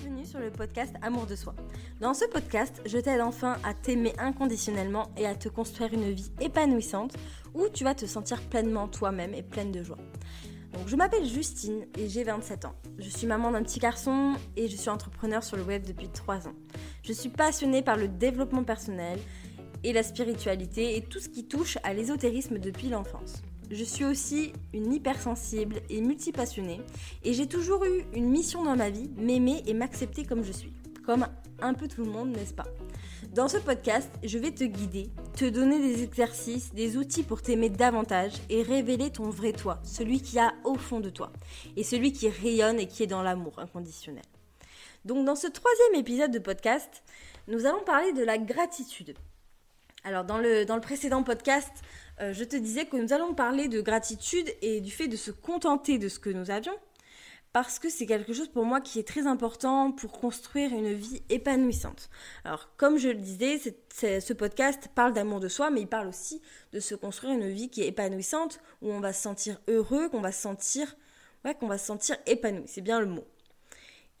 Bienvenue sur le podcast Amour de soi. Dans ce podcast, je t'aide enfin à t'aimer inconditionnellement et à te construire une vie épanouissante où tu vas te sentir pleinement toi-même et pleine de joie. Donc, je m'appelle Justine et j'ai 27 ans. Je suis maman d'un petit garçon et je suis entrepreneur sur le web depuis 3 ans. Je suis passionnée par le développement personnel et la spiritualité et tout ce qui touche à l'ésotérisme depuis l'enfance. Je suis aussi une hypersensible et multipassionnée et j'ai toujours eu une mission dans ma vie, m'aimer et m'accepter comme je suis. Comme un peu tout le monde, n'est-ce pas? Dans ce podcast, je vais te guider, te donner des exercices, des outils pour t'aimer davantage et révéler ton vrai toi, celui qui a au fond de toi et celui qui rayonne et qui est dans l'amour inconditionnel. Donc dans ce troisième épisode de podcast, nous allons parler de la gratitude. Alors dans le, dans le précédent podcast, euh, je te disais que nous allons parler de gratitude et du fait de se contenter de ce que nous avions, parce que c'est quelque chose pour moi qui est très important pour construire une vie épanouissante. Alors, comme je le disais, ce podcast parle d'amour de soi, mais il parle aussi de se construire une vie qui est épanouissante, où on va se sentir heureux, qu'on va se sentir, ouais, qu'on va se sentir épanoui. C'est bien le mot.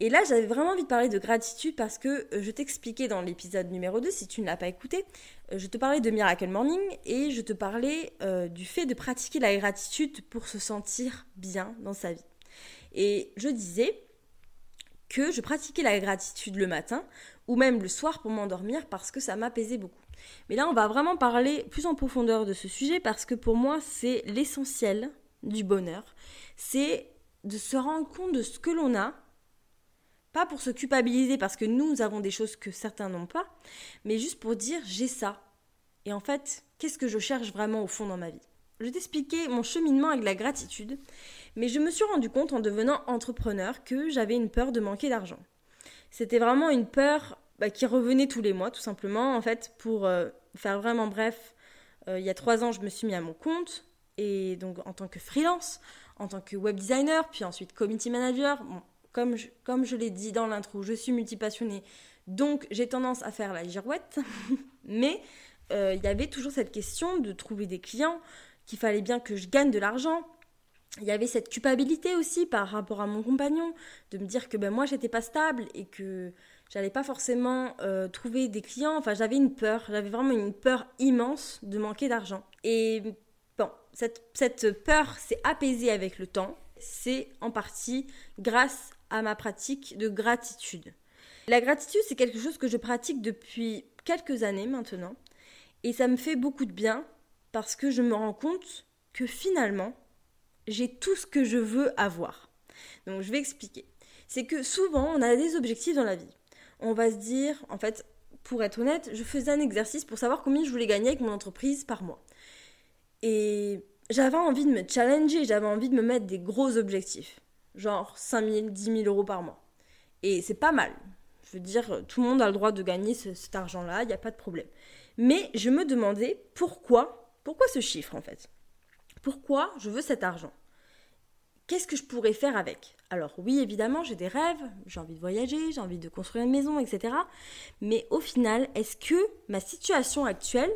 Et là, j'avais vraiment envie de parler de gratitude parce que euh, je t'expliquais dans l'épisode numéro 2, si tu ne l'as pas écouté, euh, je te parlais de Miracle Morning et je te parlais euh, du fait de pratiquer la gratitude pour se sentir bien dans sa vie. Et je disais que je pratiquais la gratitude le matin ou même le soir pour m'endormir parce que ça m'apaisait beaucoup. Mais là, on va vraiment parler plus en profondeur de ce sujet parce que pour moi, c'est l'essentiel du bonheur. C'est de se rendre compte de ce que l'on a pas pour se culpabiliser parce que nous avons des choses que certains n'ont pas, mais juste pour dire j'ai ça. Et en fait, qu'est-ce que je cherche vraiment au fond dans ma vie? Je vais t'expliquer mon cheminement avec la gratitude, mais je me suis rendu compte en devenant entrepreneur que j'avais une peur de manquer d'argent. C'était vraiment une peur bah, qui revenait tous les mois, tout simplement. En fait, pour euh, faire vraiment bref, euh, il y a trois ans, je me suis mis à mon compte, et donc en tant que freelance, en tant que web designer, puis ensuite community manager. Comme je, l'ai dit dans l'intro, je suis multipassionnée, donc j'ai tendance à faire la girouette. Mais euh, il y avait toujours cette question de trouver des clients, qu'il fallait bien que je gagne de l'argent. Il y avait cette culpabilité aussi par rapport à mon compagnon, de me dire que ben, moi j'étais pas stable et que j'allais pas forcément euh, trouver des clients. Enfin, j'avais une peur, j'avais vraiment une peur immense de manquer d'argent. Et bon, cette, cette peur s'est apaisée avec le temps. C'est en partie grâce à ma pratique de gratitude. La gratitude, c'est quelque chose que je pratique depuis quelques années maintenant. Et ça me fait beaucoup de bien parce que je me rends compte que finalement, j'ai tout ce que je veux avoir. Donc je vais expliquer. C'est que souvent, on a des objectifs dans la vie. On va se dire, en fait, pour être honnête, je faisais un exercice pour savoir combien je voulais gagner avec mon entreprise par mois. Et j'avais envie de me challenger, j'avais envie de me mettre des gros objectifs genre 5 000, 10 000 euros par mois. Et c'est pas mal. Je veux dire, tout le monde a le droit de gagner cet argent-là, il n'y a pas de problème. Mais je me demandais pourquoi, pourquoi ce chiffre en fait? Pourquoi je veux cet argent? Qu'est-ce que je pourrais faire avec? Alors oui, évidemment, j'ai des rêves, j'ai envie de voyager, j'ai envie de construire une maison, etc. Mais au final, est-ce que ma situation actuelle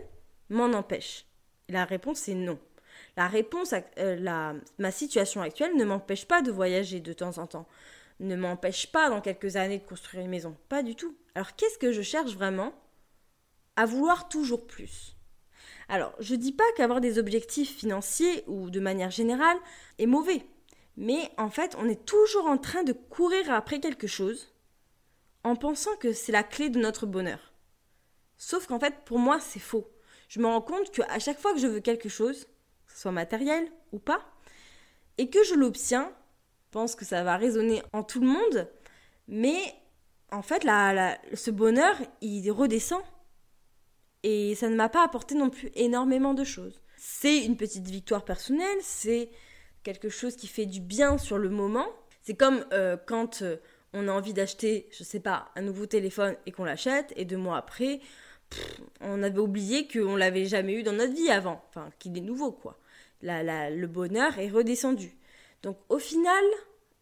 m'en empêche? La réponse est non. La réponse, à, euh, ma situation actuelle ne m'empêche pas de voyager de temps en temps, ne m'empêche pas dans quelques années de construire une maison, pas du tout. Alors qu'est-ce que je cherche vraiment À vouloir toujours plus? Alors, je dis pas qu'avoir des objectifs financiers ou de manière générale est mauvais, mais en fait, on est toujours en train de courir après quelque chose en pensant que c'est la clé de notre bonheur. Sauf qu'en fait, pour moi, c'est faux. Je me rends compte qu'à chaque fois que je veux quelque chose, soit matériel ou pas, et que je l'obtiens, pense que ça va résonner en tout le monde, mais en fait, la, ce bonheur, il redescend. Et ça ne m'a pas apporté non plus énormément de choses. C'est une petite victoire personnelle, c'est quelque chose qui fait du bien sur le moment. C'est comme euh, quand euh, on a envie d'acheter, je sais pas, un nouveau téléphone et qu'on l'achète, et deux mois après, on avait oublié qu'on l'avait jamais eu dans notre vie avant, enfin qu'il est nouveau quoi le bonheur est redescendu. Donc au final,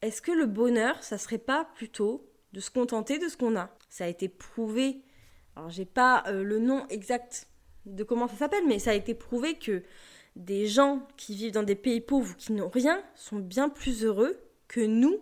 est-ce que le bonheur, ça serait pas plutôt de se contenter de ce qu'on a? Ça a été prouvé. Alors j'ai pas euh, le nom exact de comment ça s'appelle, mais ça a été prouvé que des gens qui vivent dans des pays pauvres qui n'ont rien sont bien plus heureux que nous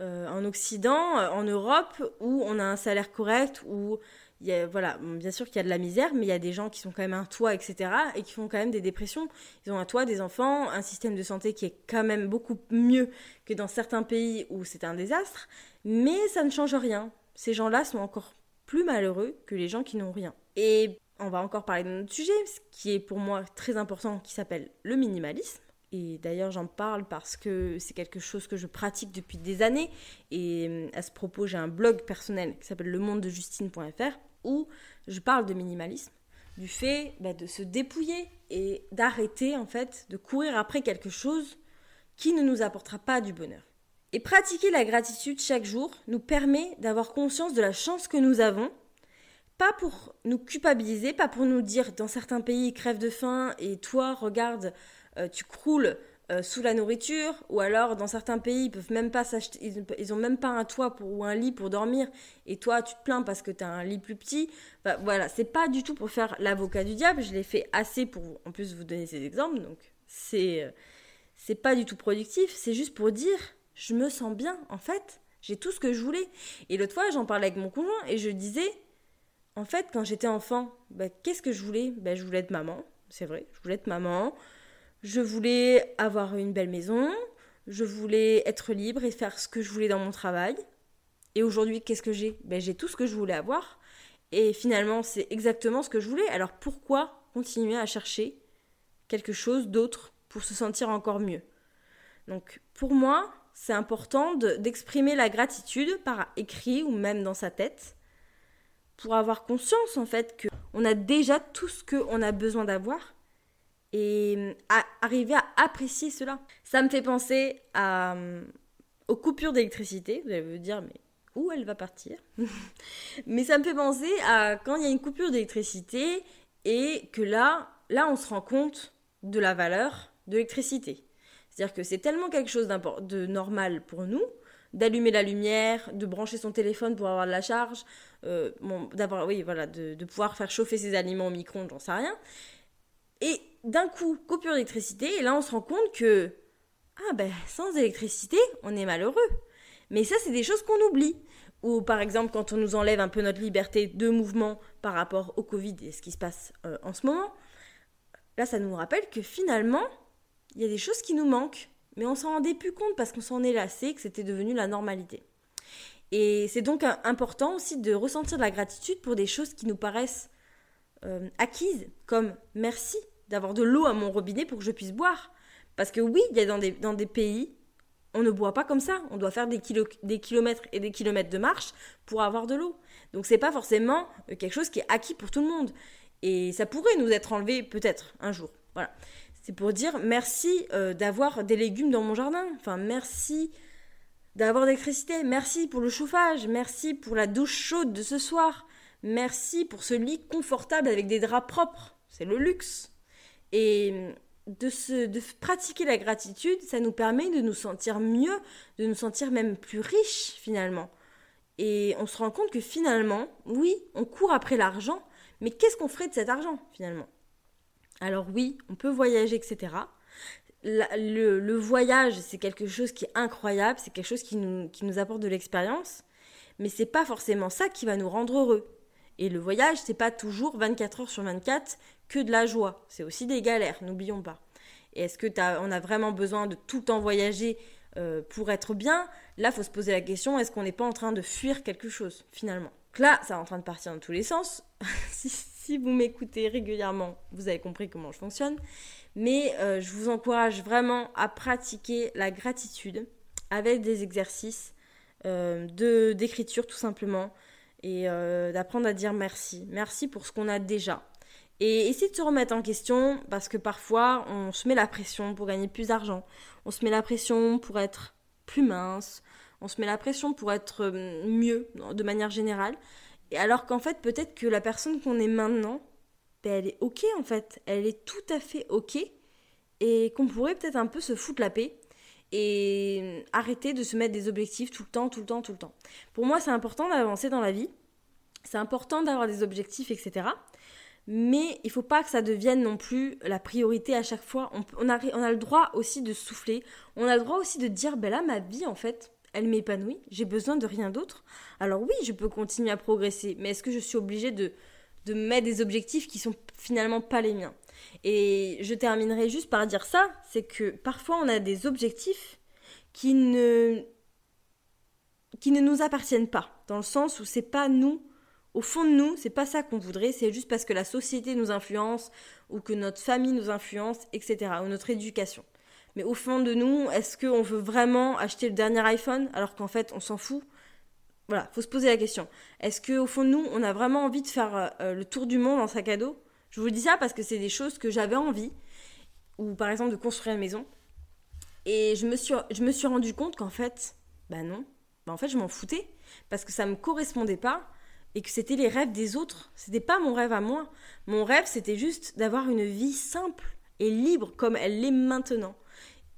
euh, en Occident, en Europe, où on a un salaire correct, où il y a, voilà, bien sûr qu'il y a de la misère, mais il y a des gens qui sont quand même un toit, etc., et qui font quand même des dépressions. Ils ont un toit, des enfants, un système de santé qui est quand même beaucoup mieux que dans certains pays où c'est un désastre, mais ça ne change rien. Ces gens-là sont encore plus malheureux que les gens qui n'ont rien. Et on va encore parler d'un autre sujet, ce qui est pour moi très important, qui s'appelle le minimalisme. Et d'ailleurs, j'en parle parce que c'est quelque chose que je pratique depuis des années. Et à ce propos, j'ai un blog personnel qui s'appelle lemondedejustine.fr où je parle de minimalisme, du fait bah, de se dépouiller et d'arrêter en fait de courir après quelque chose qui ne nous apportera pas du bonheur. Et pratiquer la gratitude chaque jour nous permet d'avoir conscience de la chance que nous avons pas pour nous culpabiliser, pas pour nous dire dans certains pays ils crèvent de faim et toi regarde euh, tu croules euh, sous la nourriture ou alors dans certains pays ils peuvent même pas s'acheter ils, ont même pas un toit pour, ou un lit pour dormir et toi tu te plains parce que tu as un lit plus petit bah, voilà c'est pas du tout pour faire l'avocat du diable je l'ai fait assez pour en plus vous donner ces exemples donc c'est euh, c'est pas du tout productif c'est juste pour dire je me sens bien en fait j'ai tout ce que je voulais et l'autre fois j'en parlais avec mon conjoint et je disais en fait, quand j'étais enfant, bah, qu'est-ce que je voulais? Bah, Je voulais être maman, c'est vrai, je voulais être maman. Je voulais avoir une belle maison, je voulais être libre et faire ce que je voulais dans mon travail. Et aujourd'hui, qu'est-ce que j'ai? Ben, J'ai tout ce que je voulais avoir. Et finalement, c'est exactement ce que je voulais. Alors pourquoi continuer à chercher quelque chose d'autre pour se sentir encore mieux? Donc pour moi, c'est important d'exprimer la gratitude par écrit ou même dans sa tête pour avoir conscience en fait que on a déjà tout ce qu'on a besoin d'avoir et à arriver à apprécier cela. Ça me fait penser à, euh, aux coupures d'électricité. Vous allez me dire, mais où elle va partir Mais ça me fait penser à quand il y a une coupure d'électricité et que là, là, on se rend compte de la valeur de l'électricité. C'est-à-dire que c'est tellement quelque chose de normal pour nous d'allumer la lumière, de brancher son téléphone pour avoir de la charge, euh, d'avoir, oui, voilà, de, pouvoir faire chauffer ses aliments au micro-ondes, j'en sais rien. Et d'un coup, coupure d'électricité, et là on se rend compte que, ah ben, sans électricité, on est malheureux. Mais ça, c'est des choses qu'on oublie. Ou par exemple, quand on nous enlève un peu notre liberté de mouvement par rapport au Covid et ce qui se passe euh, en ce moment, là, ça nous rappelle que finalement, il y a des choses qui nous manquent. Mais on s'en rendait plus compte parce qu'on s'en est lassé, que c'était devenu la normalité. Et c'est donc important aussi de ressentir de la gratitude pour des choses qui nous paraissent euh, acquises, comme merci d'avoir de l'eau à mon robinet pour que je puisse boire. Parce que oui, il y a dans des, dans des pays, on ne boit pas comme ça. On doit faire des, des kilomètres et des kilomètres de marche pour avoir de l'eau. Donc c'est pas forcément euh, quelque chose qui est acquis pour tout le monde. Et ça pourrait nous être enlevé peut-être un jour. Voilà. C'est pour dire merci euh, d'avoir des légumes dans mon jardin. Enfin, merci d'avoir d'électricité. Merci pour le chauffage. Merci pour la douche chaude de ce soir. Merci pour ce lit confortable avec des draps propres. C'est le luxe. Et de, se, de pratiquer la gratitude, ça nous permet de nous sentir mieux, de nous sentir même plus riches finalement. Et on se rend compte que finalement, oui, on court après l'argent, mais qu'est-ce qu'on ferait de cet argent finalement? Alors oui, on peut voyager, etc le, voyage, c'est quelque chose qui est incroyable, c'est quelque chose qui nous, qui nous apporte de l'expérience, mais c'est pas forcément ça qui va nous rendre heureux. Et le voyage, c'est pas toujours 24 heures sur 24 que de la joie, c'est aussi des galères, n'oublions pas. Et est-ce que on a vraiment besoin de tout le temps voyager euh, pour être bien? Là, faut se poser la question est-ce qu'on n'est pas en train de fuir quelque chose finalement? Donc là, ça est en train de partir dans tous les sens. si, vous m'écoutez régulièrement, vous avez compris comment je fonctionne. Mais euh, je vous encourage vraiment à pratiquer la gratitude avec des exercices euh, d'écriture tout simplement et d'apprendre à dire merci. Merci pour ce qu'on a déjà. Et essayer de se remettre en question parce que parfois on se met la pression pour gagner plus d'argent. On se met la pression pour être plus mince. On se met la pression pour être mieux de manière générale. Et alors qu'en fait peut-être que la personne qu'on est maintenant ben, elle est ok en fait, elle est tout à fait ok et qu'on pourrait peut-être un peu se foutre la paix et arrêter de se mettre des objectifs tout le temps, tout le temps, tout le temps. Pour moi, c'est important d'avancer dans la vie, c'est important d'avoir des objectifs, etc. Mais il faut pas que ça devienne non plus la priorité à chaque fois. On, a, le droit aussi de souffler. On a le droit aussi de dire, ben là, ma vie, en fait, elle m'épanouit, j'ai besoin de rien d'autre. Alors oui, je peux continuer à progresser, mais est-ce que je suis obligée de, de mettre des objectifs qui sont finalement pas les miens? Et je terminerai juste par dire ça, c'est que parfois on a des objectifs qui ne qui ne nous appartiennent pas, dans le sens où c'est pas nous, au fond de nous, c'est pas ça qu'on voudrait, c'est juste parce que la société nous influence ou que notre famille nous influence, etc., ou notre éducation. Mais au fond de nous, est-ce qu'on veut vraiment acheter le dernier iPhone alors qu'en fait on s'en fout? Voilà, faut se poser la question. Est-ce qu'au fond de nous, on a vraiment envie de faire euh, le tour du monde en sac à dos? Je vous dis ça parce que c'est des choses que j'avais envie, ou par exemple de construire une maison. Et je me suis, je me suis rendu compte qu'en fait, bah non, bah en fait je m'en foutais parce que ça me correspondait pas et que c'était les rêves des autres. C'était pas mon rêve à moi. Mon rêve c'était juste d'avoir une vie simple et libre comme elle l'est maintenant.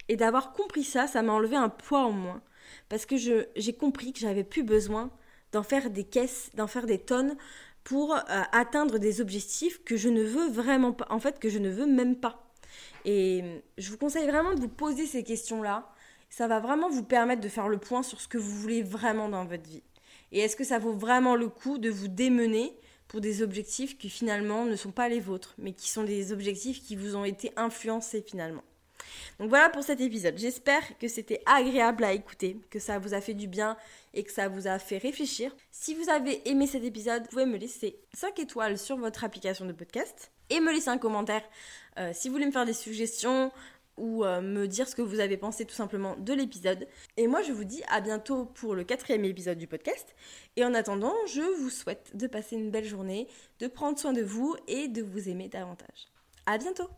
Et d'avoir compris ça, ça m'a enlevé un poids en moins. Parce que j'ai compris que j'avais plus besoin d'en faire des caisses, d'en faire des tonnes pour euh, atteindre des objectifs que je ne veux vraiment pas, en fait, que je ne veux même pas. Et je vous conseille vraiment de vous poser ces questions-là. Ça va vraiment vous permettre de faire le point sur ce que vous voulez vraiment dans votre vie. Et est-ce que ça vaut vraiment le coup de vous démener pour des objectifs qui finalement ne sont pas les vôtres, mais qui sont des objectifs qui vous ont été influencés finalement? Donc voilà pour cet épisode. J'espère que c'était agréable à écouter, que ça vous a fait du bien et que ça vous a fait réfléchir. Si vous avez aimé cet épisode, vous pouvez me laisser 5 étoiles sur votre application de podcast et me laisser un commentaire euh, si vous voulez me faire des suggestions ou euh, me dire ce que vous avez pensé tout simplement de l'épisode. Et moi je vous dis à bientôt pour le quatrième épisode du podcast. Et en attendant, je vous souhaite de passer une belle journée, de prendre soin de vous et de vous aimer davantage. À bientôt